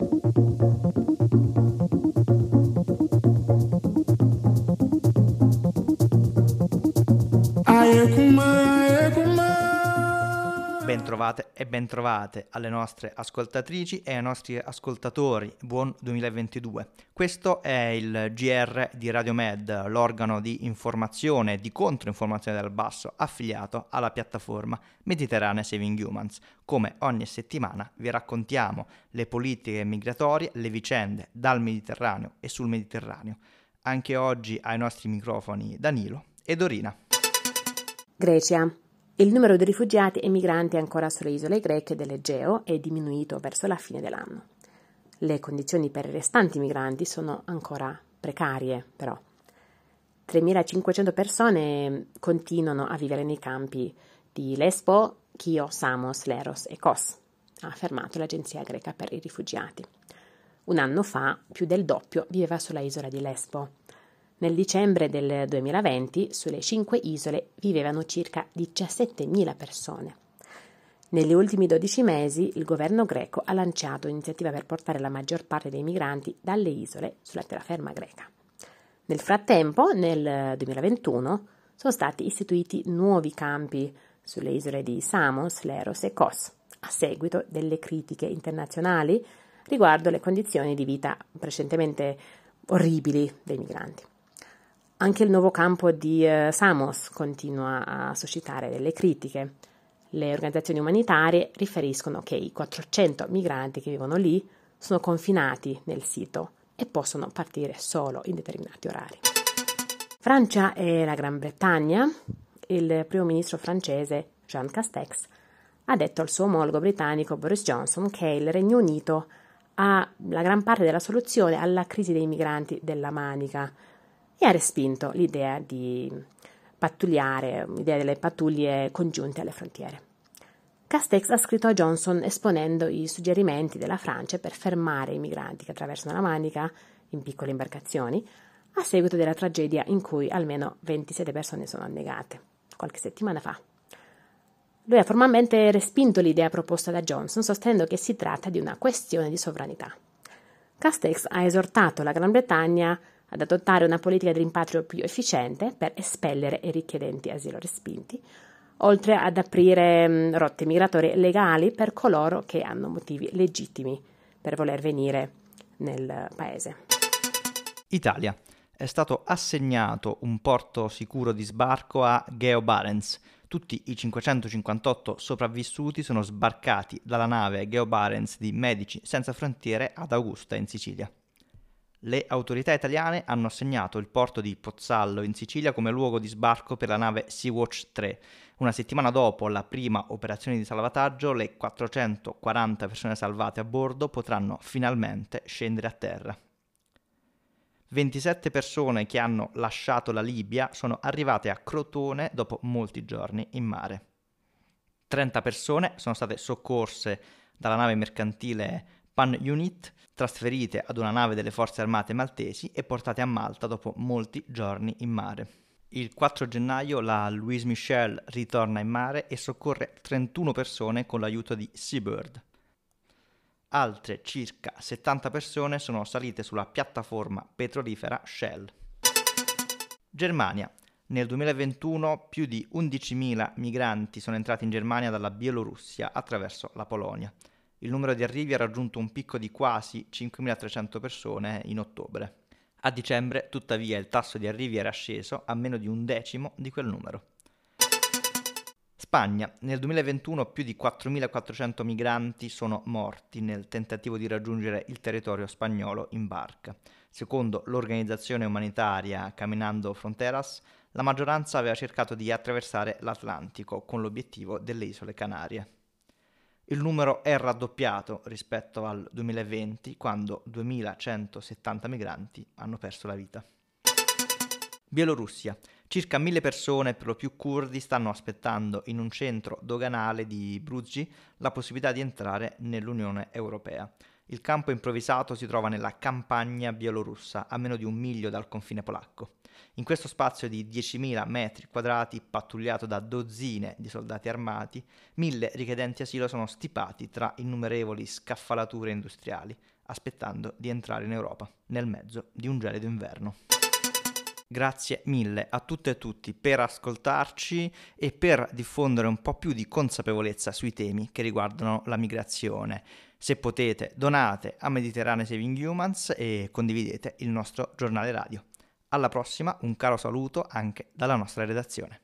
I am Kumar. Bentrovate e bentrovate alle nostre ascoltatrici e ai nostri ascoltatori. Buon 2022. Questo è il GR di Radio Med, l'organo di informazione e di controinformazione dal basso affiliato alla piattaforma Mediterranea Saving Humans. Come ogni settimana vi raccontiamo le politiche migratorie, le vicende dal Mediterraneo e sul Mediterraneo. Anche oggi ai nostri microfoni Danilo e Dorina. Grecia. Il numero di rifugiati e migranti ancora sulle isole greche dell'Egeo è diminuito verso la fine dell'anno. Le condizioni per i restanti migranti sono ancora precarie, però. 3.500 persone continuano a vivere nei campi di Lesbo, Chio, Samos, Leros e Kos, ha affermato l'agenzia greca per i rifugiati. Un anno fa più del doppio viveva sulla isola di Lesbo nel dicembre del 2020 sulle cinque isole vivevano circa 17.000 persone. Negli ultimi 12 mesi il governo greco ha lanciato un'iniziativa per portare la maggior parte dei migranti dalle isole sulla terraferma greca. Nel frattempo, nel 2021, sono stati istituiti nuovi campi sulle isole di Samos, Leros e Kos, a seguito delle critiche internazionali riguardo le condizioni di vita precedentemente orribili dei migranti. Anche il nuovo campo di eh, Samos continua a suscitare delle critiche. Le organizzazioni umanitarie riferiscono che i 400 migranti che vivono lì sono confinati nel sito e possono partire solo in determinati orari. Francia e la Gran Bretagna, il primo ministro francese Jean Castex ha detto al suo omologo britannico Boris Johnson che il Regno Unito ha la gran parte della soluzione alla crisi dei migranti della Manica, ha respinto l'idea di pattugliare, l'idea delle pattuglie congiunte alle frontiere. Castex ha scritto a Johnson esponendo i suggerimenti della Francia per fermare i migranti che attraversano la Manica in piccole imbarcazioni a seguito della tragedia in cui almeno 27 persone sono annegate qualche settimana fa. Lui ha formalmente respinto l'idea proposta da Johnson, sostenendo che si tratta di una questione di sovranità. Castex ha esortato la Gran Bretagna ad adottare una politica di rimpatrio più efficiente per espellere i richiedenti asilo respinti, oltre ad aprire mm, rotte migratorie legali per coloro che hanno motivi legittimi per voler venire nel paese. Italia. È stato assegnato un porto sicuro di sbarco a Geo Barents. Tutti i 558 sopravvissuti sono sbarcati dalla nave Geo Barents di Medici Senza Frontiere ad Augusta in Sicilia le autorità italiane hanno assegnato il porto di Pozzallo in Sicilia come luogo di sbarco per la nave Sea-Watch 3. Una settimana dopo la prima operazione di salvataggio, le 440 persone salvate a bordo potranno finalmente scendere a terra. 27 persone che hanno lasciato la Libia sono arrivate a Crotone dopo molti giorni in mare. 30 persone sono state soccorse dalla nave mercantile Pan Unit trasferite ad una nave delle forze armate maltesi e portate a Malta dopo molti giorni in mare. Il 4 gennaio la Louise Michel ritorna in mare e soccorre 31 persone con l'aiuto di Seabird. Altre circa 70 persone sono salite sulla piattaforma petrolifera Shell. Germania. Nel 2021 più di 11.000 migranti sono entrati in Germania dalla Bielorussia attraverso la Polonia il numero di arrivi ha raggiunto un picco di quasi 5.300 persone in ottobre. A dicembre, tuttavia, il tasso di arrivi era sceso a meno di un decimo di quel numero. Spagna. Nel 2021 più di 4.400 migranti sono morti nel tentativo di raggiungere il territorio spagnolo in barca. Secondo l'organizzazione umanitaria Caminando Fronteras, la maggioranza aveva cercato di attraversare l'Atlantico con l'obiettivo delle isole Canarie. Il numero è raddoppiato rispetto al 2020, quando 2170 migranti hanno perso la vita. Bielorussia. Circa mille persone, per lo più curdi, stanno aspettando in un centro doganale di Bruzgi la possibilità di entrare nell'Unione Europea. Il campo improvvisato si trova nella campagna bielorussa, a meno di un miglio dal confine polacco. In questo spazio di 10.000 metri quadrati, pattugliato da dozzine di soldati armati, mille richiedenti asilo sono stipati tra innumerevoli scaffalature industriali, aspettando di entrare in Europa nel mezzo di un gelido inverno. Grazie mille a tutte e tutti per ascoltarci e per diffondere un po' più di consapevolezza sui temi che riguardano la migrazione. Se potete, donate a Mediterranea Saving Humans e condividete il nostro giornale radio. Alla prossima, un caro saluto anche dalla nostra redazione.